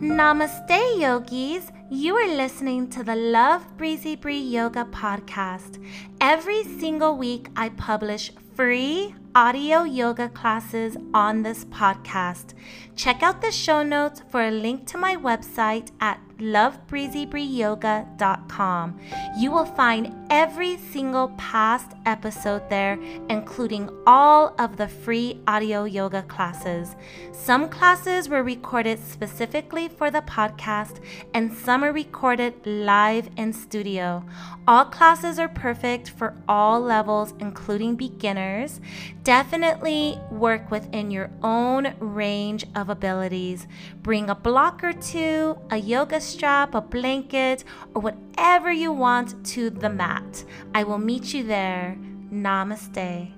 Namaste, yogis. You are listening to the Love Breezy Bree Yoga podcast. Every single week, I publish free audio yoga classes on this podcast. Check out the show notes for a link to my website at lovebreezybreeyoga.com. You will find every single past episode there, including all of the free audio yoga classes. Some classes were recorded specifically for the podcast, and some are recorded live in studio. All classes are perfect for all levels, including beginners. Definitely work within your own range of abilities. Bring a block or two, a yoga strap, a blanket, or whatever you want to the mat. I will meet you there. Namaste.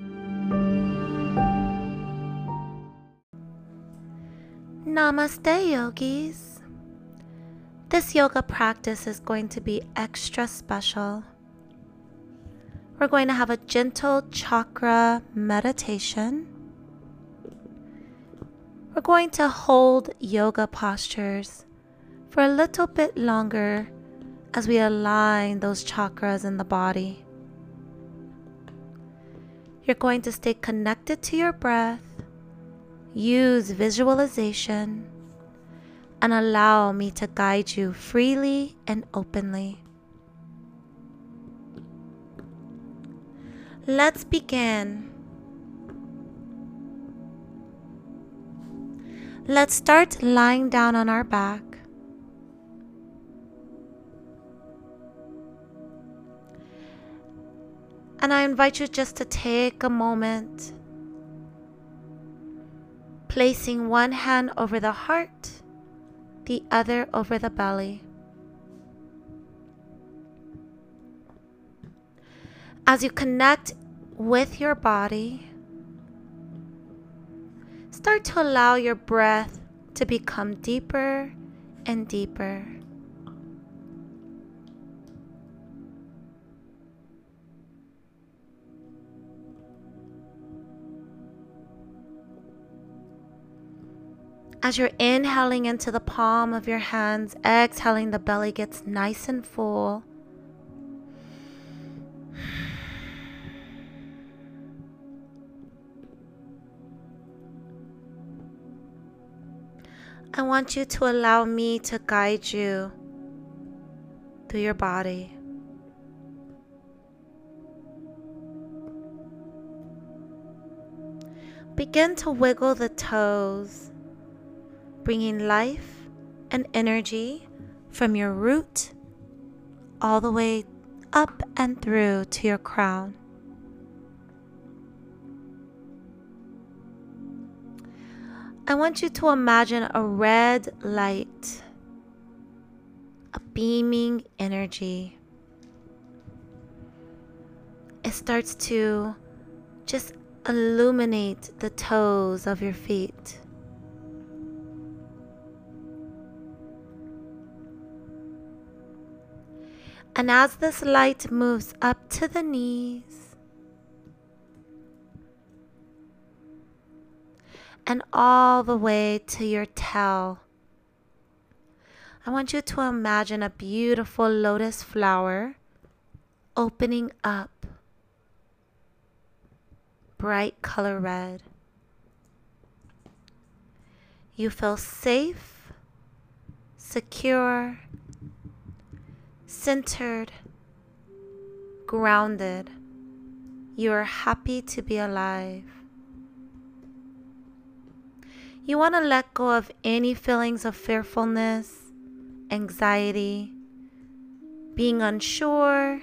Namaste, yogis. This yoga practice is going to be extra special. We're going to have a gentle chakra meditation. We're going to hold yoga postures for a little bit longer as we align those chakras in the body. You're going to stay connected to your breath, use visualization, and allow me to guide you freely and openly. Let's begin. Let's start lying down on our back. And I invite you just to take a moment, placing one hand over the heart, the other over the belly. As you connect with your body, start to allow your breath to become deeper and deeper. As you're inhaling into the palm of your hands, exhaling, the belly gets nice and full. I want you to allow me to guide you through your body. Begin to wiggle the toes, bringing life and energy from your root all the way up and through to your crown. I want you to imagine a red light, a beaming energy. It starts to just illuminate the toes of your feet. And as this light moves up to the knees, and all the way to your tail. I want you to imagine a beautiful lotus flower opening up, bright color red. You feel safe, secure, centered, grounded. You are happy to be alive. You want to let go of any feelings of fearfulness, anxiety, being unsure,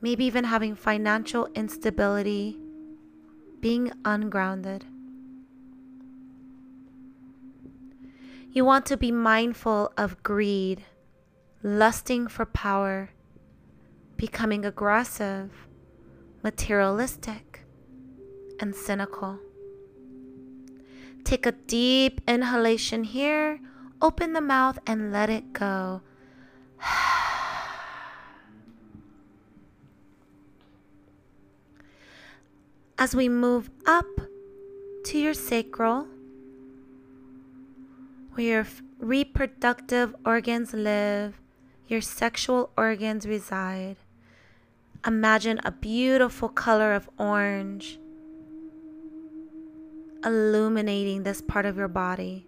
maybe even having financial instability, being ungrounded. You want to be mindful of greed, lusting for power, becoming aggressive, materialistic, and cynical. Take a deep inhalation here. Open the mouth and let it go. As we move up to your sacral, where your reproductive organs live, your sexual organs reside. Imagine a beautiful color of orange illuminating this part of your body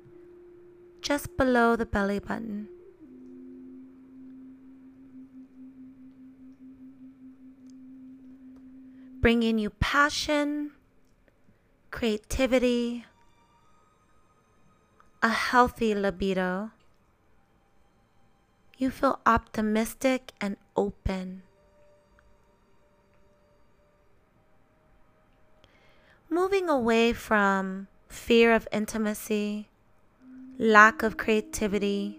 just below the belly button. Bringing you passion, creativity, a healthy libido. You feel optimistic and open. Moving away from fear of intimacy, lack of creativity,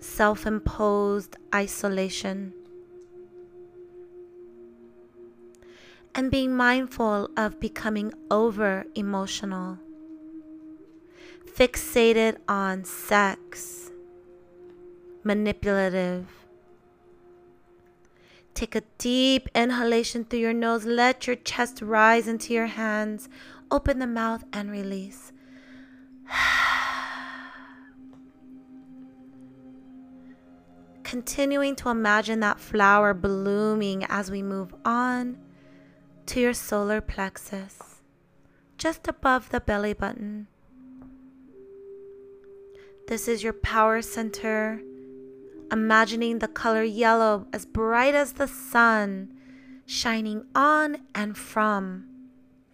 self imposed isolation, and being mindful of becoming over emotional, fixated on sex, manipulative Take a deep inhalation through your nose. Let your chest rise into your hands. Open the mouth and release. Continuing to imagine that flower blooming as we move on to your solar plexus, just above the belly button. This is your power center imagining the color yellow as bright as the sun shining on and from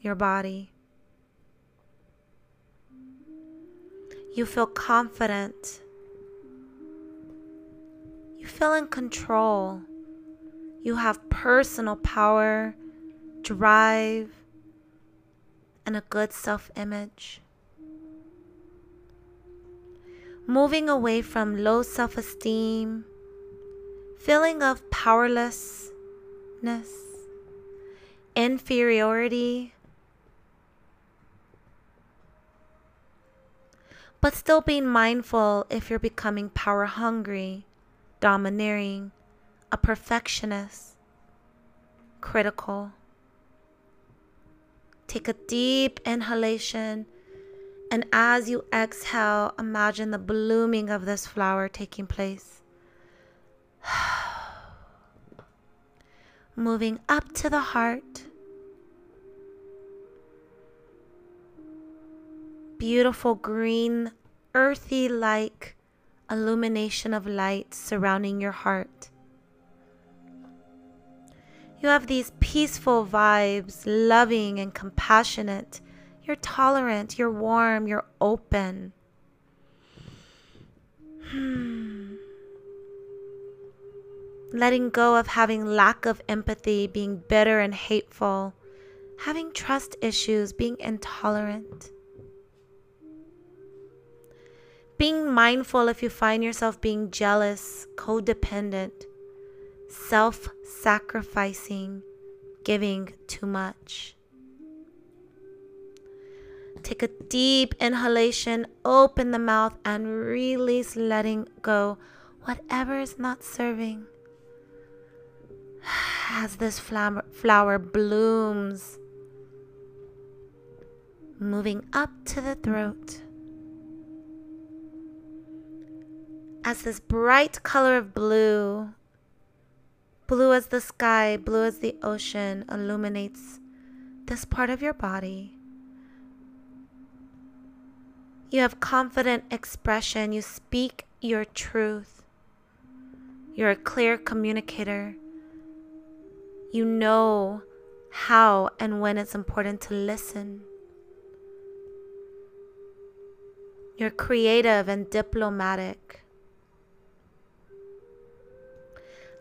your body. You feel confident. You feel in control. You have personal power, drive, and a good self image moving away from low self esteem, feeling of powerlessness, inferiority, but still being mindful if you're becoming power hungry, domineering, a perfectionist, critical. Take a deep inhalation and as you exhale, imagine the blooming of this flower taking place. Moving up to the heart. Beautiful green, earthy like illumination of light surrounding your heart. You have these peaceful vibes, loving and compassionate you're tolerant, you're warm, you're open. Hmm. Letting go of having lack of empathy, being bitter and hateful, having trust issues, being intolerant. Being mindful if you find yourself being jealous, codependent, self sacrificing, giving too much. Take a deep inhalation, open the mouth, and release, letting go whatever is not serving. As this flower, flower blooms, moving up to the throat. As this bright color of blue, blue as the sky, blue as the ocean, illuminates this part of your body you have confident expression. You speak your truth. You're a clear communicator. You know how and when it's important to listen. You're creative and diplomatic.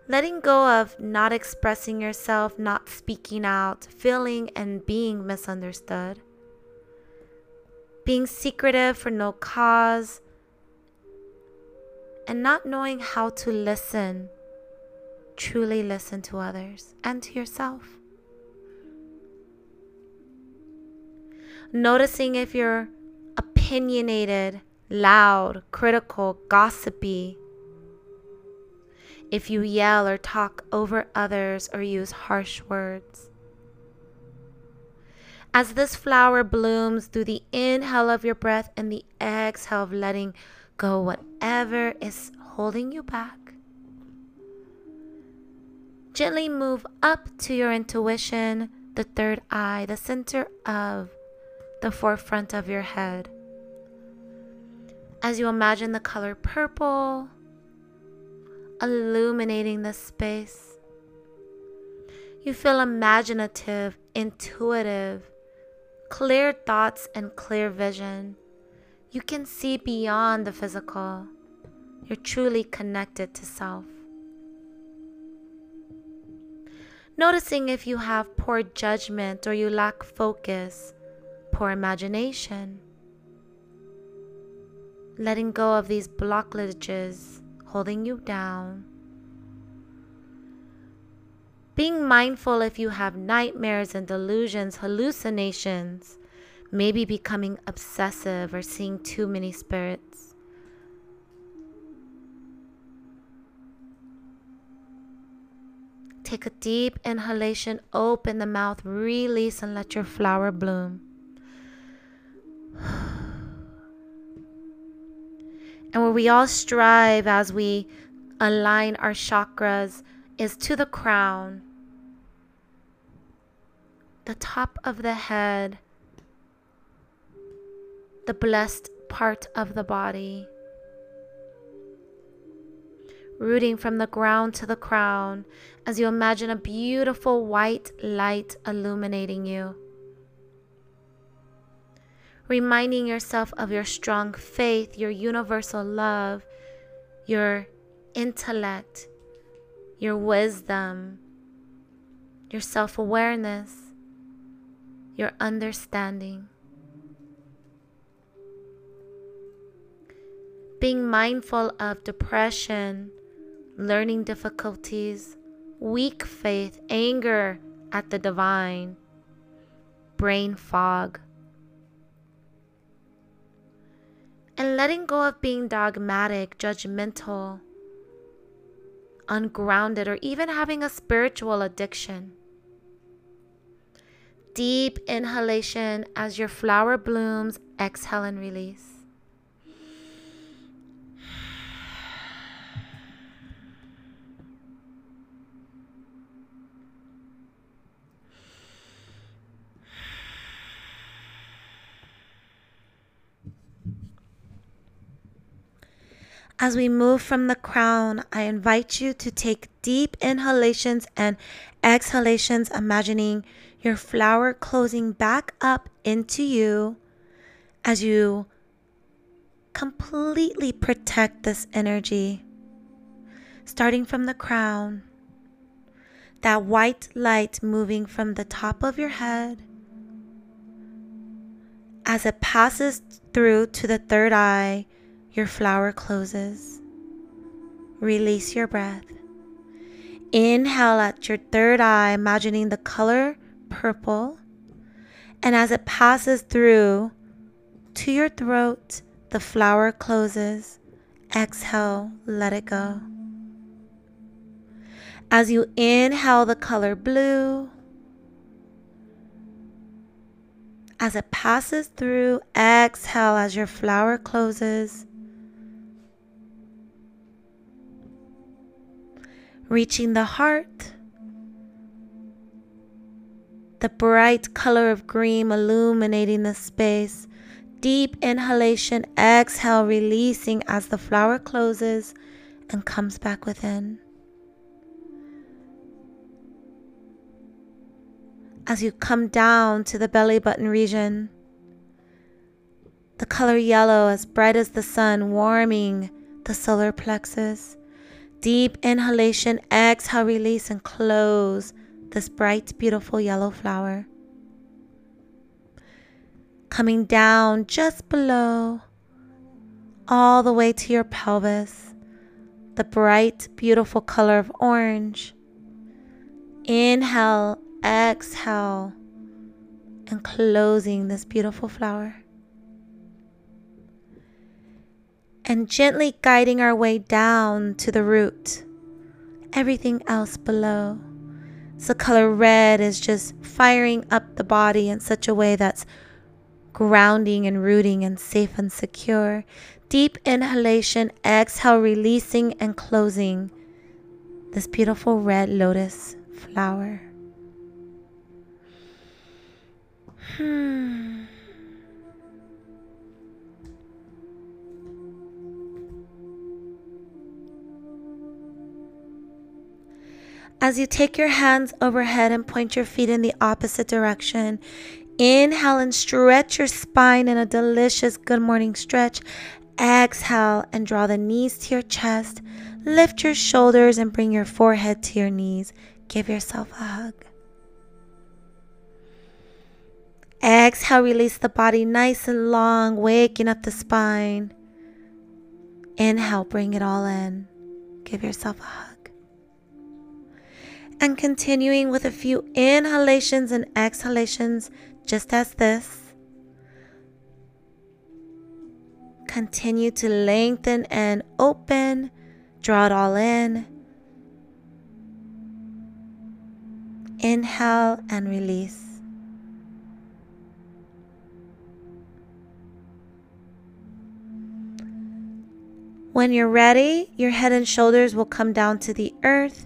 Letting go of not expressing yourself, not speaking out, feeling and being misunderstood being secretive for no cause, and not knowing how to listen, truly listen to others and to yourself. Noticing if you're opinionated, loud, critical, gossipy, if you yell or talk over others or use harsh words As this flower blooms through the inhale of your breath and the exhale of letting go whatever is holding you back. Gently move up to your intuition, the third eye, the center of the forefront of your head. As you imagine the color purple illuminating the space, you feel imaginative, intuitive, clear thoughts, and clear vision. You can see beyond the physical. You're truly connected to self. Noticing if you have poor judgment or you lack focus, poor imagination. Letting go of these blockages holding you down. Being mindful if you have nightmares and delusions, hallucinations, maybe becoming obsessive or seeing too many spirits. Take a deep inhalation, open the mouth, release, and let your flower bloom. And where we all strive as we align our chakras is to the crown, the top of the head, the blessed part of the body. Rooting from the ground to the crown as you imagine a beautiful white light illuminating you. Reminding yourself of your strong faith, your universal love, your intellect, your wisdom, your self awareness, your understanding. Being mindful of depression, learning difficulties, weak faith, anger at the divine, brain fog. And letting go of being dogmatic, judgmental, ungrounded, or even having a spiritual addiction. Deep inhalation as your flower blooms, exhale and release. As we move from the crown, I invite you to take deep inhalations and exhalations, imagining your flower closing back up into you as you completely protect this energy. Starting from the crown, that white light moving from the top of your head as it passes through to the third eye your flower closes. Release your breath. Inhale at your third eye, imagining the color purple. And as it passes through to your throat, the flower closes. Exhale, let it go. As you inhale the color blue, as it passes through, exhale as your flower closes. Reaching the heart. The bright color of green illuminating the space. Deep inhalation, exhale, releasing as the flower closes and comes back within. As you come down to the belly button region, the color yellow as bright as the sun, warming the solar plexus. Deep inhalation, exhale, release, and close this bright, beautiful yellow flower. Coming down just below, all the way to your pelvis, the bright, beautiful color of orange. Inhale, exhale, and closing this beautiful flower. And gently guiding our way down to the root, everything else below. So, color red is just firing up the body in such a way that's grounding and rooting and safe and secure. Deep inhalation, exhale, releasing and closing this beautiful red lotus flower. Hmm. As you take your hands overhead and point your feet in the opposite direction, inhale and stretch your spine in a delicious good morning stretch. Exhale and draw the knees to your chest. Lift your shoulders and bring your forehead to your knees. Give yourself a hug. Exhale, release the body nice and long, waking up the spine. Inhale, bring it all in. Give yourself a hug and continuing with a few inhalations and exhalations, just as this. Continue to lengthen and open, draw it all in. Inhale and release. When you're ready, your head and shoulders will come down to the earth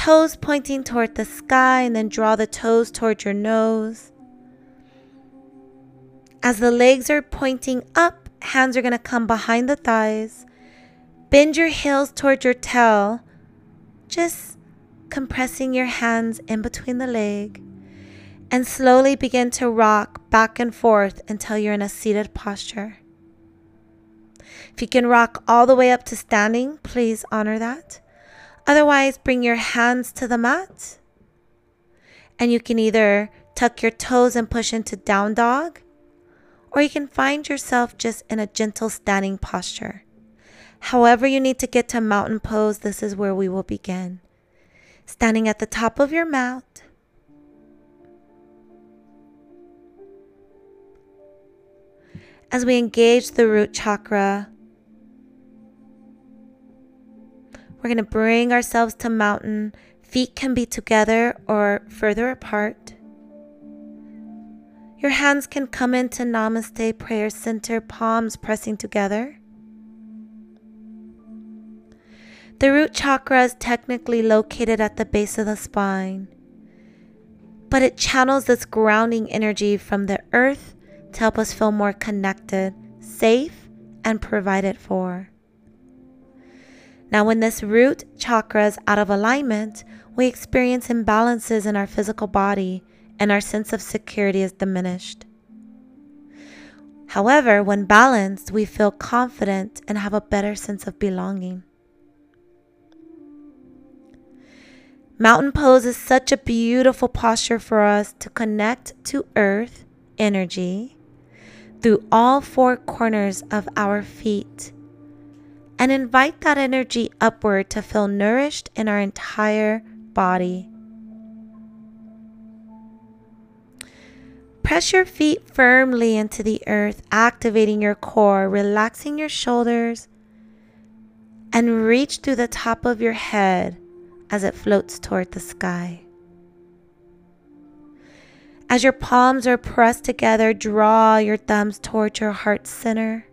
toes pointing toward the sky, and then draw the toes toward your nose. As the legs are pointing up, hands are going to come behind the thighs. Bend your heels toward your tail, just compressing your hands in between the leg. And slowly begin to rock back and forth until you're in a seated posture. If you can rock all the way up to standing, please honor that. Otherwise, bring your hands to the mat. And you can either tuck your toes and push into down dog, or you can find yourself just in a gentle standing posture. However, you need to get to mountain pose, this is where we will begin. Standing at the top of your mat. As we engage the root chakra, We're going to bring ourselves to mountain. Feet can be together or further apart. Your hands can come into Namaste prayer center, palms pressing together. The root chakra is technically located at the base of the spine, but it channels this grounding energy from the earth to help us feel more connected, safe, and provided for. Now, when this root chakra is out of alignment, we experience imbalances in our physical body and our sense of security is diminished. However, when balanced, we feel confident and have a better sense of belonging. Mountain pose is such a beautiful posture for us to connect to earth energy through all four corners of our feet and invite that energy upward to feel nourished in our entire body. Press your feet firmly into the earth, activating your core, relaxing your shoulders, and reach through the top of your head as it floats toward the sky. As your palms are pressed together, draw your thumbs toward your heart center.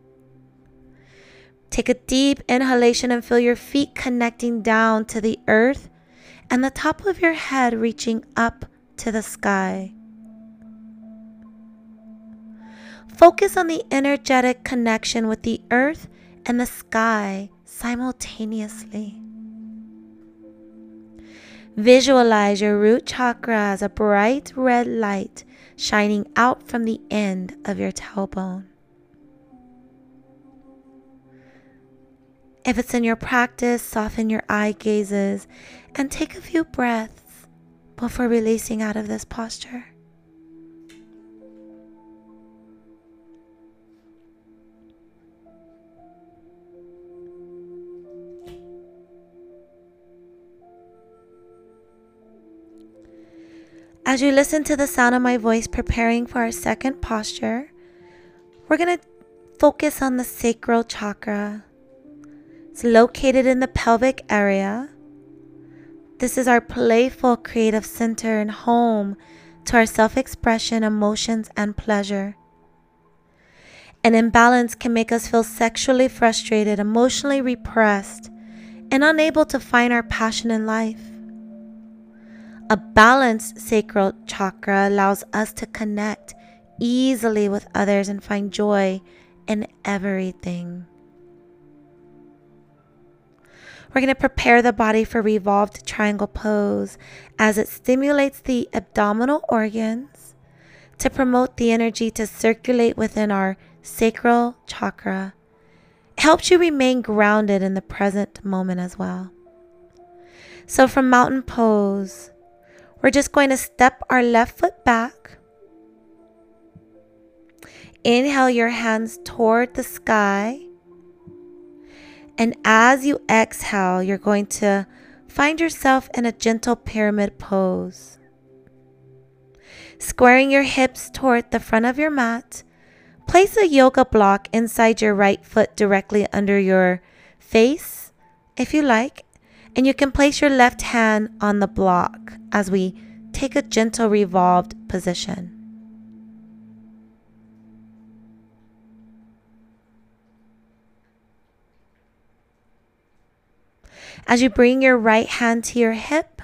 Take a deep inhalation and feel your feet connecting down to the earth and the top of your head reaching up to the sky. Focus on the energetic connection with the earth and the sky simultaneously. Visualize your root chakra as a bright red light shining out from the end of your tailbone. If it's in your practice, soften your eye gazes and take a few breaths before releasing out of this posture. As you listen to the sound of my voice preparing for our second posture, we're going to focus on the sacral chakra. It's located in the pelvic area, This is our playful, creative center and home to our self expression, emotions, and pleasure. An imbalance can make us feel sexually frustrated, emotionally repressed, and unable to find our passion in life. A balanced sacral chakra allows us to connect easily with others and find joy in everything. We're going to prepare the body for revolved triangle pose as it stimulates the abdominal organs to promote the energy to circulate within our sacral chakra. It helps you remain grounded in the present moment as well. So, from mountain pose, we're just going to step our left foot back. Inhale your hands toward the sky and as you exhale, you're going to find yourself in a gentle pyramid pose. Squaring your hips toward the front of your mat, place a yoga block inside your right foot directly under your face, if you like, and you can place your left hand on the block as we take a gentle revolved position. As you bring your right hand to your hip,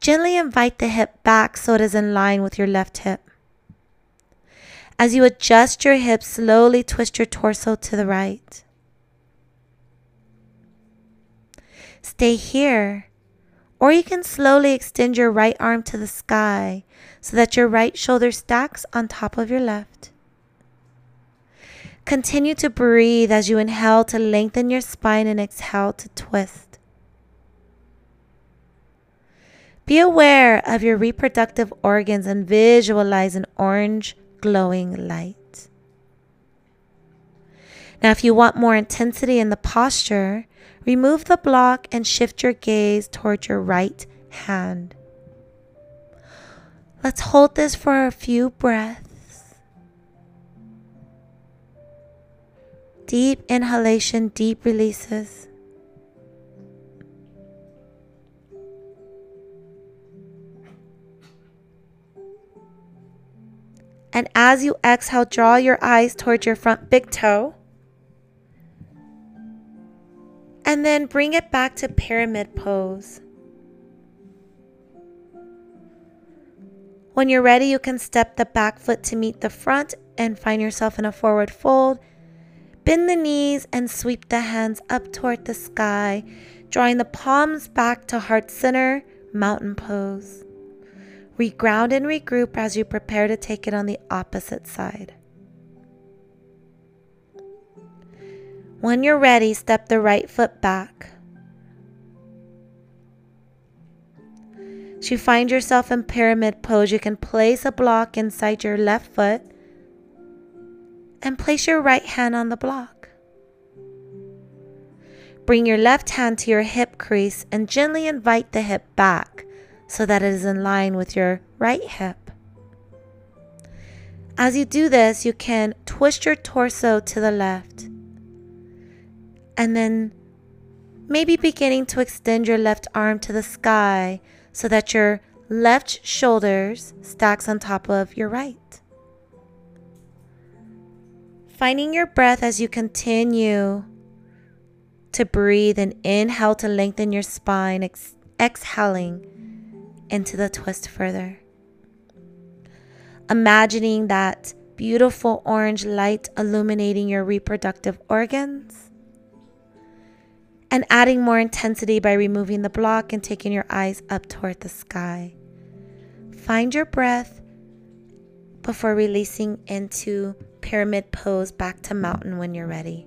gently invite the hip back so it is in line with your left hip. As you adjust your hips, slowly twist your torso to the right. Stay here, or you can slowly extend your right arm to the sky so that your right shoulder stacks on top of your left. Continue to breathe as you inhale to lengthen your spine and exhale to twist. Be aware of your reproductive organs and visualize an orange glowing light. Now, if you want more intensity in the posture, remove the block and shift your gaze towards your right hand. Let's hold this for a few breaths. Deep inhalation, deep releases. And as you exhale, draw your eyes towards your front big toe. And then bring it back to pyramid pose. When you're ready, you can step the back foot to meet the front and find yourself in a forward fold. Bend the knees and sweep the hands up toward the sky, drawing the palms back to heart center, mountain pose. Reground and regroup as you prepare to take it on the opposite side. When you're ready, step the right foot back. As you find yourself in pyramid pose, you can place a block inside your left foot and place your right hand on the block. Bring your left hand to your hip crease and gently invite the hip back so that it is in line with your right hip. As you do this, you can twist your torso to the left and then maybe beginning to extend your left arm to the sky so that your left shoulders stacks on top of your right. Finding your breath as you continue to breathe and inhale to lengthen your spine, ex- exhaling into the twist further. Imagining that beautiful orange light illuminating your reproductive organs. And adding more intensity by removing the block and taking your eyes up toward the sky. Find your breath before releasing into pyramid pose back to mountain when you're ready.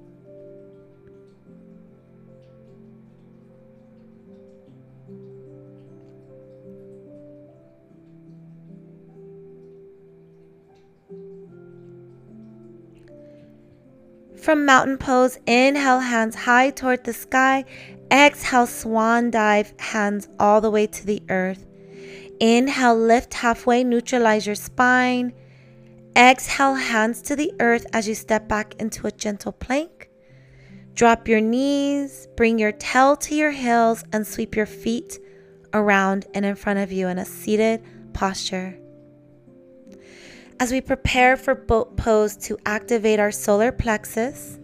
From mountain pose, inhale hands high toward the sky. Exhale, swan dive, hands all the way to the earth. Inhale, lift halfway, neutralize your spine. Exhale, hands to the earth as you step back into a gentle plank. Drop your knees, bring your tail to your heels, and sweep your feet around and in front of you in a seated posture. As we prepare for boat pose to activate our solar plexus,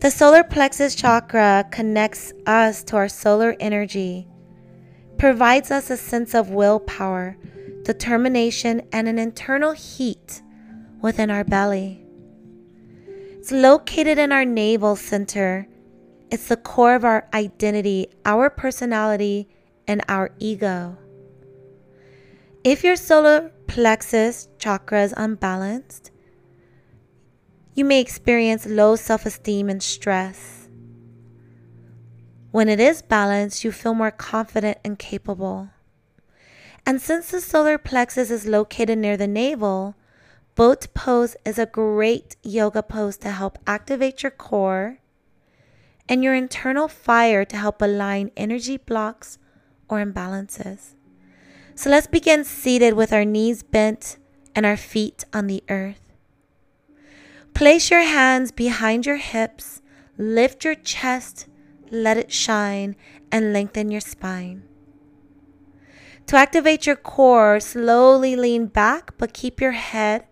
the solar plexus chakra connects us to our solar energy, provides us a sense of willpower, determination, and an internal heat within our belly. It's located in our navel center. It's the core of our identity, our personality, and our ego. If your solar plexus chakra is unbalanced, you may experience low self esteem and stress. When it is balanced, you feel more confident and capable. And since the solar plexus is located near the navel, boat pose is a great yoga pose to help activate your core and your internal fire to help align energy blocks or imbalances. So let's begin seated with our knees bent and our feet on the earth. Place your hands behind your hips, lift your chest, let it shine, and lengthen your spine. To activate your core, slowly lean back, but keep your head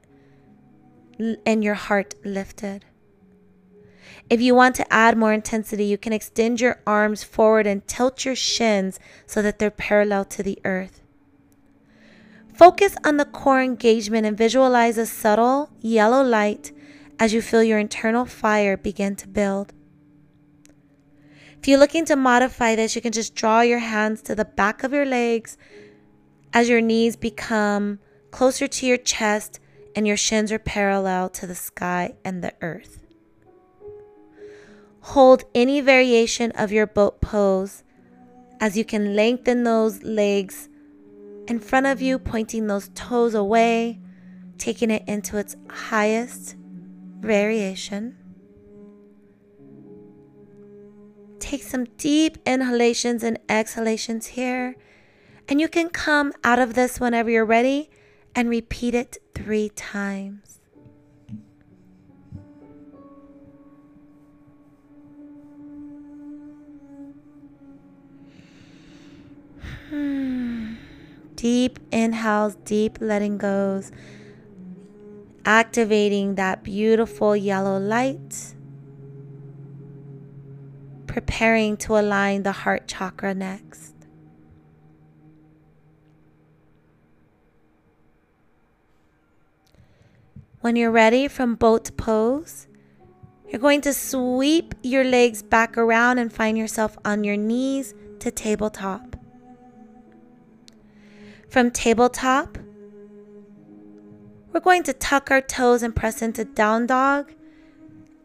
and your heart lifted. If you want to add more intensity, you can extend your arms forward and tilt your shins so that they're parallel to the earth. Focus on the core engagement and visualize a subtle yellow light as you feel your internal fire begin to build. If you're looking to modify this, you can just draw your hands to the back of your legs as your knees become closer to your chest and your shins are parallel to the sky and the earth. Hold any variation of your boat pose as you can lengthen those legs in front of you, pointing those toes away, taking it into its highest variation. Take some deep inhalations and exhalations here, and you can come out of this whenever you're ready and repeat it three times. Deep inhales, deep letting goes, activating that beautiful yellow light, preparing to align the heart chakra next. When you're ready from boat pose, you're going to sweep your legs back around and find yourself on your knees to tabletop. From tabletop, we're going to tuck our toes and press into down dog.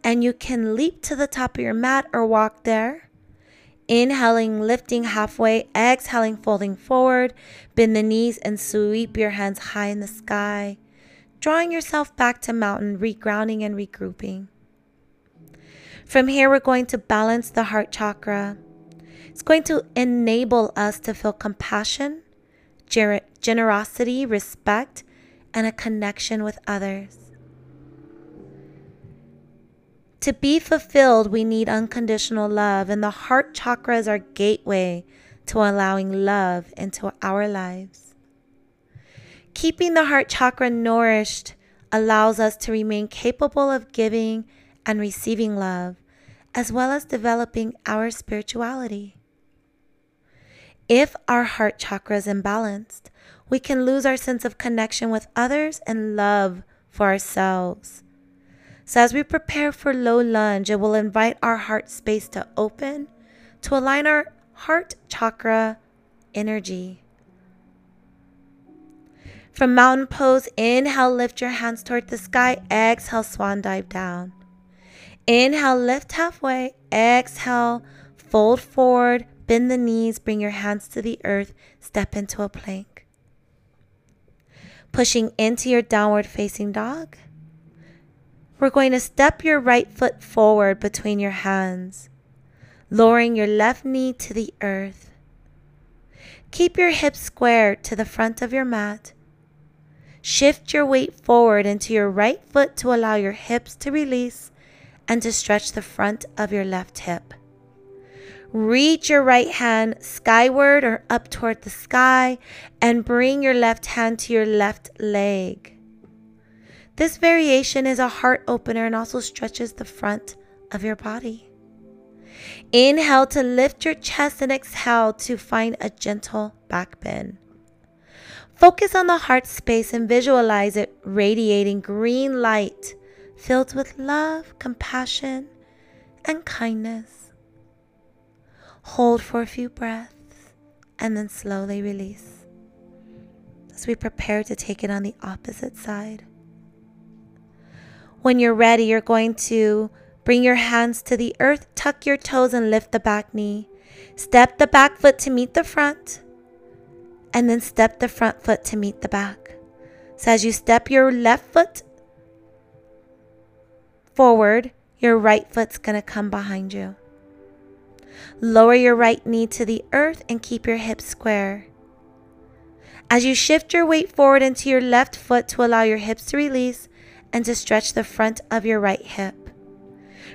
And you can leap to the top of your mat or walk there. Inhaling, lifting halfway, exhaling, folding forward. Bend the knees and sweep your hands high in the sky. Drawing yourself back to mountain, regrounding and regrouping. From here, we're going to balance the heart chakra. It's going to enable us to feel compassion generosity, respect, and a connection with others. To be fulfilled, we need unconditional love, and the heart chakra is our gateway to allowing love into our lives. Keeping the heart chakra nourished allows us to remain capable of giving and receiving love, as well as developing our spirituality. If our heart chakra is imbalanced, we can lose our sense of connection with others and love for ourselves. So, as we prepare for low lunge, it will invite our heart space to open to align our heart chakra energy. From mountain pose, inhale, lift your hands toward the sky. Exhale, swan dive down. Inhale, lift halfway. Exhale, fold forward, Bend the knees, bring your hands to the earth, step into a plank. Pushing into your downward facing dog. We're going to step your right foot forward between your hands, lowering your left knee to the earth. Keep your hips square to the front of your mat. Shift your weight forward into your right foot to allow your hips to release and to stretch the front of your left hip. Reach your right hand skyward or up toward the sky and bring your left hand to your left leg. This variation is a heart opener and also stretches the front of your body. Inhale to lift your chest and exhale to find a gentle back bend. Focus on the heart space and visualize it radiating green light filled with love, compassion, and kindness. Hold for a few breaths and then slowly release as we prepare to take it on the opposite side. When you're ready, you're going to bring your hands to the earth, tuck your toes, and lift the back knee. Step the back foot to meet the front, and then step the front foot to meet the back. So as you step your left foot forward, your right foot's going to come behind you. Lower your right knee to the earth and keep your hips square. As you shift your weight forward into your left foot to allow your hips to release and to stretch the front of your right hip.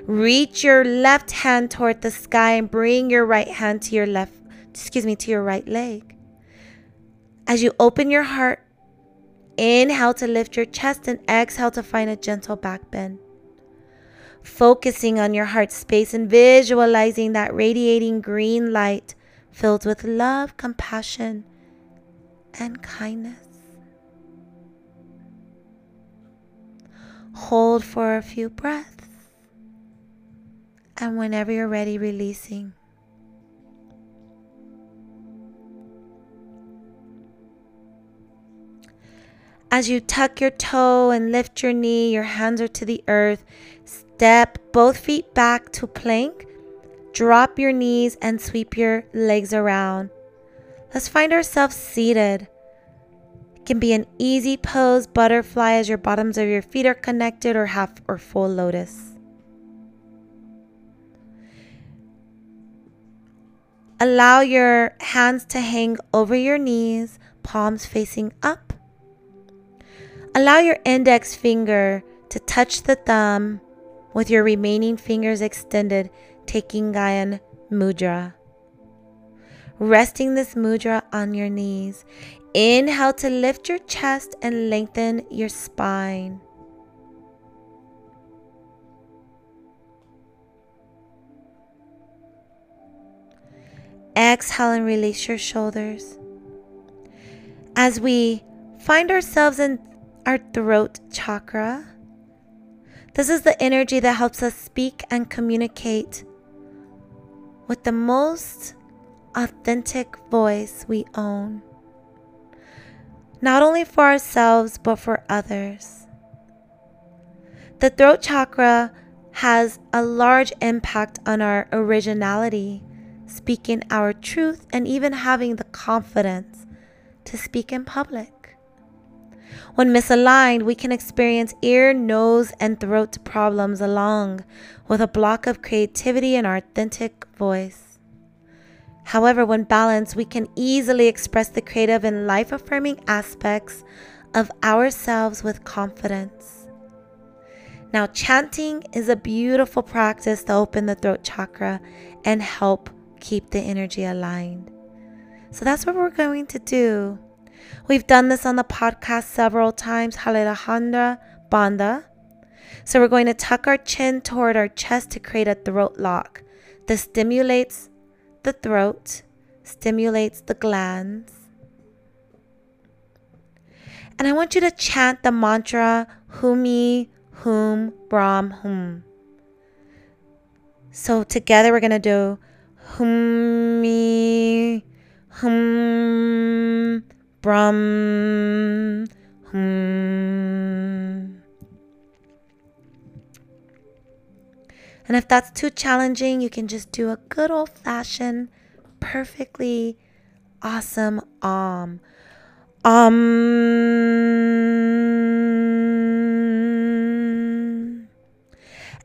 Reach your left hand toward the sky and bring your right hand to your left, excuse me, to your right leg. As you open your heart, inhale to lift your chest and exhale to find a gentle back bend focusing on your heart space and visualizing that radiating green light filled with love, compassion, and kindness. Hold for a few breaths. And whenever you're ready, releasing. As you tuck your toe and lift your knee, your hands are to the earth. Step both feet back to plank. Drop your knees and sweep your legs around. Let's find ourselves seated. It can be an easy pose, butterfly as your bottoms of your feet are connected, or half or full lotus. Allow your hands to hang over your knees, palms facing up. Allow your index finger to touch the thumb with your remaining fingers extended, taking Gyan Mudra. Resting this mudra on your knees. Inhale to lift your chest and lengthen your spine. Exhale and release your shoulders. As we find ourselves in our throat chakra, this is the energy that helps us speak and communicate with the most authentic voice we own, not only for ourselves, but for others. The throat chakra has a large impact on our originality, speaking our truth, and even having the confidence to speak in public. When misaligned, we can experience ear, nose, and throat problems along with a block of creativity and our authentic voice. However, when balanced, we can easily express the creative and life affirming aspects of ourselves with confidence. Now, chanting is a beautiful practice to open the throat chakra and help keep the energy aligned. So, that's what we're going to do. We've done this on the podcast several times, Jalandhara Bandha. So we're going to tuck our chin toward our chest to create a throat lock. This stimulates the throat, stimulates the glands. And I want you to chant the mantra Humi, Hum, Brahm, Hum. So together we're going to do Humi, Hum, Brum. Hmm. And if that's too challenging, you can just do a good old fashioned, perfectly awesome um. Um.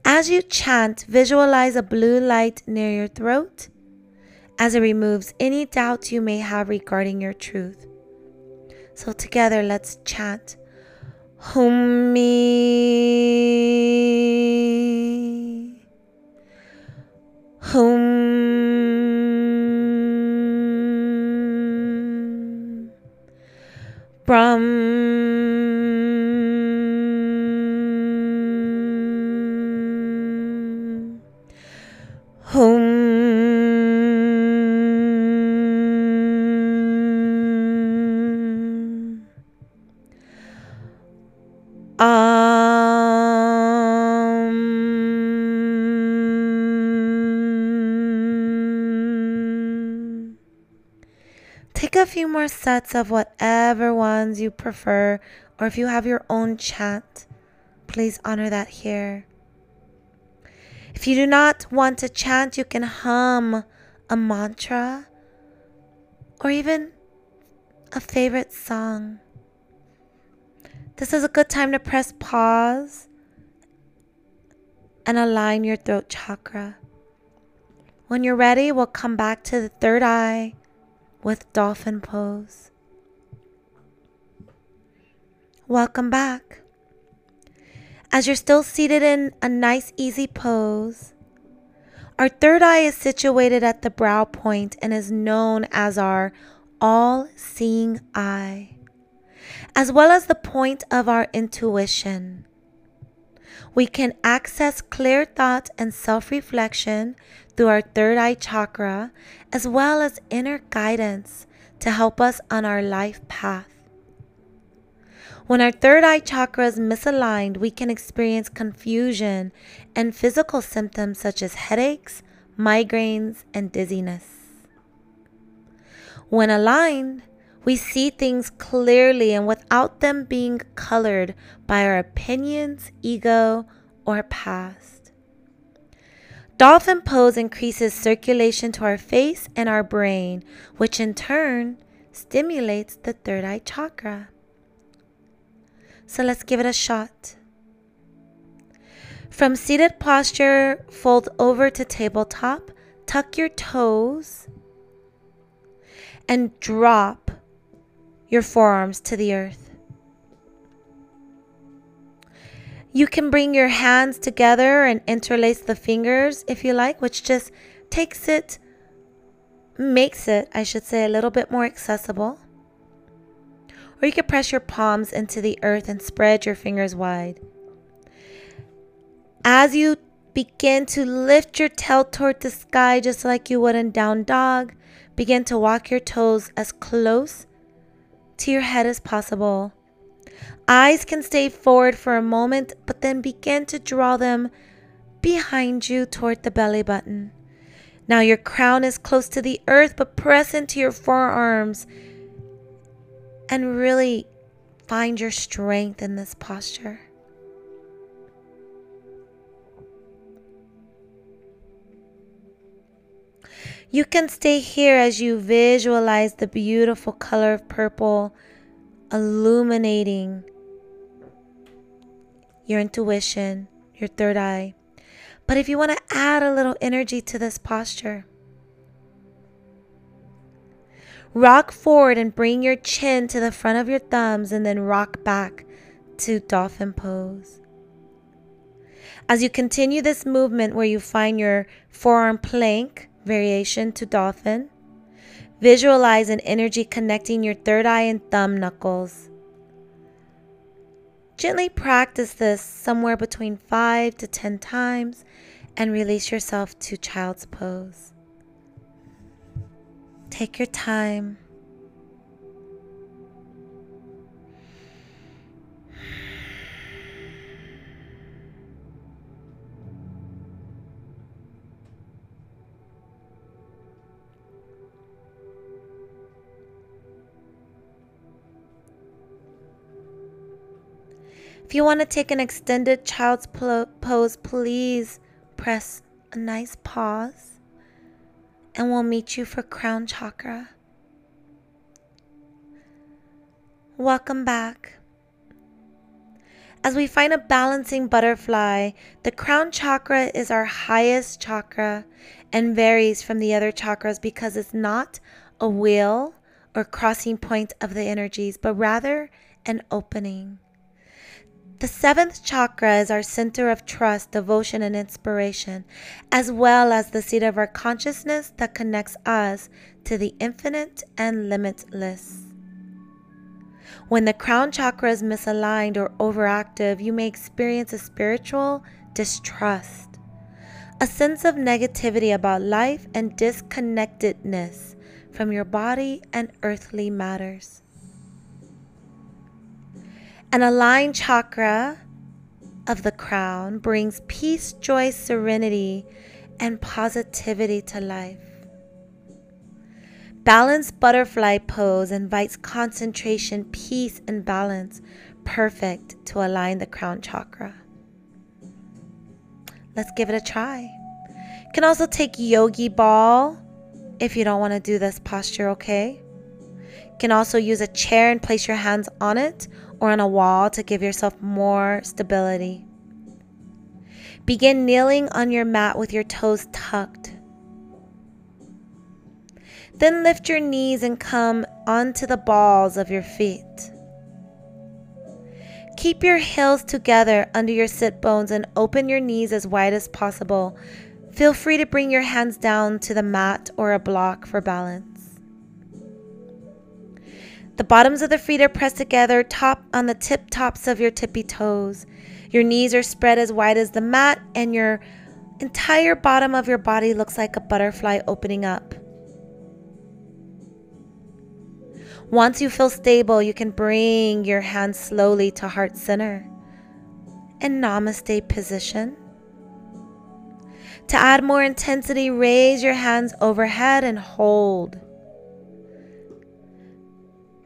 As you chant, visualize a blue light near your throat as it removes any doubts you may have regarding your truth. So together let's chant Humi more sets of whatever ones you prefer, or if you have your own chant, please honor that here. If you do not want to chant, you can hum a mantra or even a favorite song. This is a good time to press pause and align your throat chakra. When you're ready, we'll come back to the third eye with dolphin pose. Welcome back. As you're still seated in a nice, easy pose, our third eye is situated at the brow point and is known as our all seeing eye, as well as the point of our intuition. We can access clear thought and self reflection through our third eye chakra, as well as inner guidance to help us on our life path. When our third eye chakra is misaligned, we can experience confusion and physical symptoms such as headaches, migraines, and dizziness. When aligned, we see things clearly and without them being colored by our opinions, ego, or past. Dolphin pose increases circulation to our face and our brain, which in turn stimulates the third eye chakra. So let's give it a shot. From seated posture, fold over to tabletop, tuck your toes, and drop your forearms to the earth. You can bring your hands together and interlace the fingers if you like, which just takes it, makes it, I should say, a little bit more accessible. Or you could press your palms into the earth and spread your fingers wide. As you begin to lift your tail toward the sky, just like you would in down dog, begin to walk your toes as close to your head as possible. Eyes can stay forward for a moment, but then begin to draw them behind you toward the belly button. Now your crown is close to the earth, but press into your forearms and really find your strength in this posture. You can stay here as you visualize the beautiful color of purple illuminating your intuition, your third eye. But if you want to add a little energy to this posture, rock forward and bring your chin to the front of your thumbs and then rock back to dolphin pose. As you continue this movement where you find your forearm plank variation to dolphin, visualize an energy connecting your third eye and thumb knuckles. Gently practice this somewhere between 5 to 10 times and release yourself to child's pose. Take your time. If you want to take an extended child's pose, please press a nice pause and we'll meet you for crown chakra. Welcome back. As we find a balancing butterfly, the crown chakra is our highest chakra and varies from the other chakras because it's not a wheel or crossing point of the energies, but rather an opening. The seventh chakra is our center of trust, devotion, and inspiration, as well as the seat of our consciousness that connects us to the infinite and limitless. When the crown chakra is misaligned or overactive, you may experience a spiritual distrust, a sense of negativity about life, and disconnectedness from your body and earthly matters. An aligned chakra of the crown brings peace, joy, serenity, and positivity to life. Balanced butterfly pose invites concentration, peace, and balance, perfect to align the crown chakra. Let's give it a try. You can also take yogi ball if you don't want to do this posture, okay? You can also use a chair and place your hands on it or on a wall to give yourself more stability. Begin kneeling on your mat with your toes tucked. Then lift your knees and come onto the balls of your feet. Keep your heels together under your sit bones and open your knees as wide as possible. Feel free to bring your hands down to the mat or a block for balance. The bottoms of the feet are pressed together, top on the tip tops of your tippy toes. Your knees are spread as wide as the mat, and your entire bottom of your body looks like a butterfly opening up. Once you feel stable, you can bring your hands slowly to heart center and namaste position. To add more intensity, raise your hands overhead and hold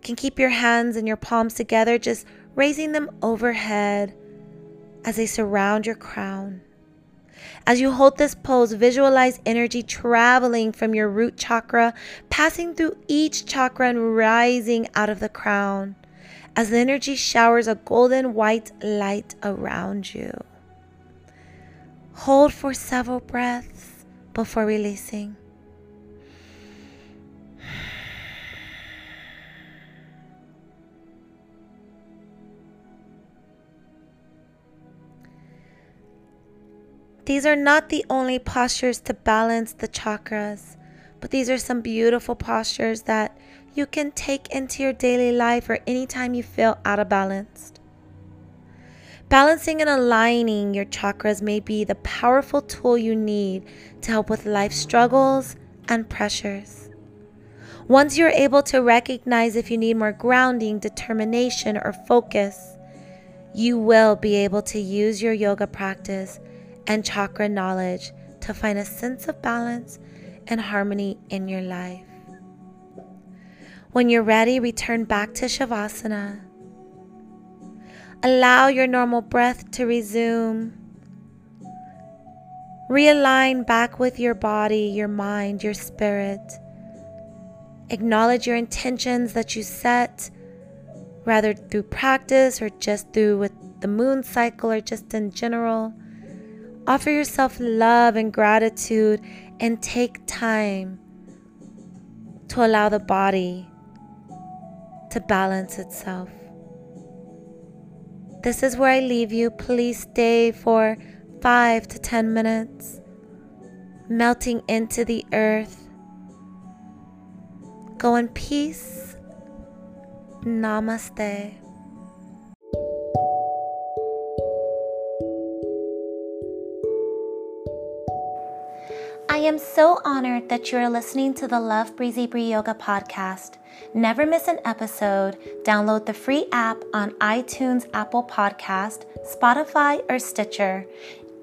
can keep your hands and your palms together, just raising them overhead as they surround your crown. As you hold this pose, visualize energy traveling from your root chakra, passing through each chakra and rising out of the crown as the energy showers a golden white light around you. Hold for several breaths before releasing. These are not the only postures to balance the chakras, but these are some beautiful postures that you can take into your daily life or anytime you feel out of balance. Balancing and aligning your chakras may be the powerful tool you need to help with life struggles and pressures. Once you're able to recognize if you need more grounding, determination, or focus, you will be able to use your yoga practice and chakra knowledge to find a sense of balance and harmony in your life. When you're ready, return back to Shavasana. Allow your normal breath to resume. Realign back with your body, your mind, your spirit. Acknowledge your intentions that you set, rather through practice or just through with the moon cycle or just in general. Offer yourself love and gratitude and take time to allow the body to balance itself. This is where I leave you. Please stay for five to ten minutes, melting into the earth. Go in peace. Namaste. I am so honored that you are listening to the Love Breezy Bree Yoga podcast. Never miss an episode. Download the free app on iTunes, Apple Podcast, Spotify, or Stitcher.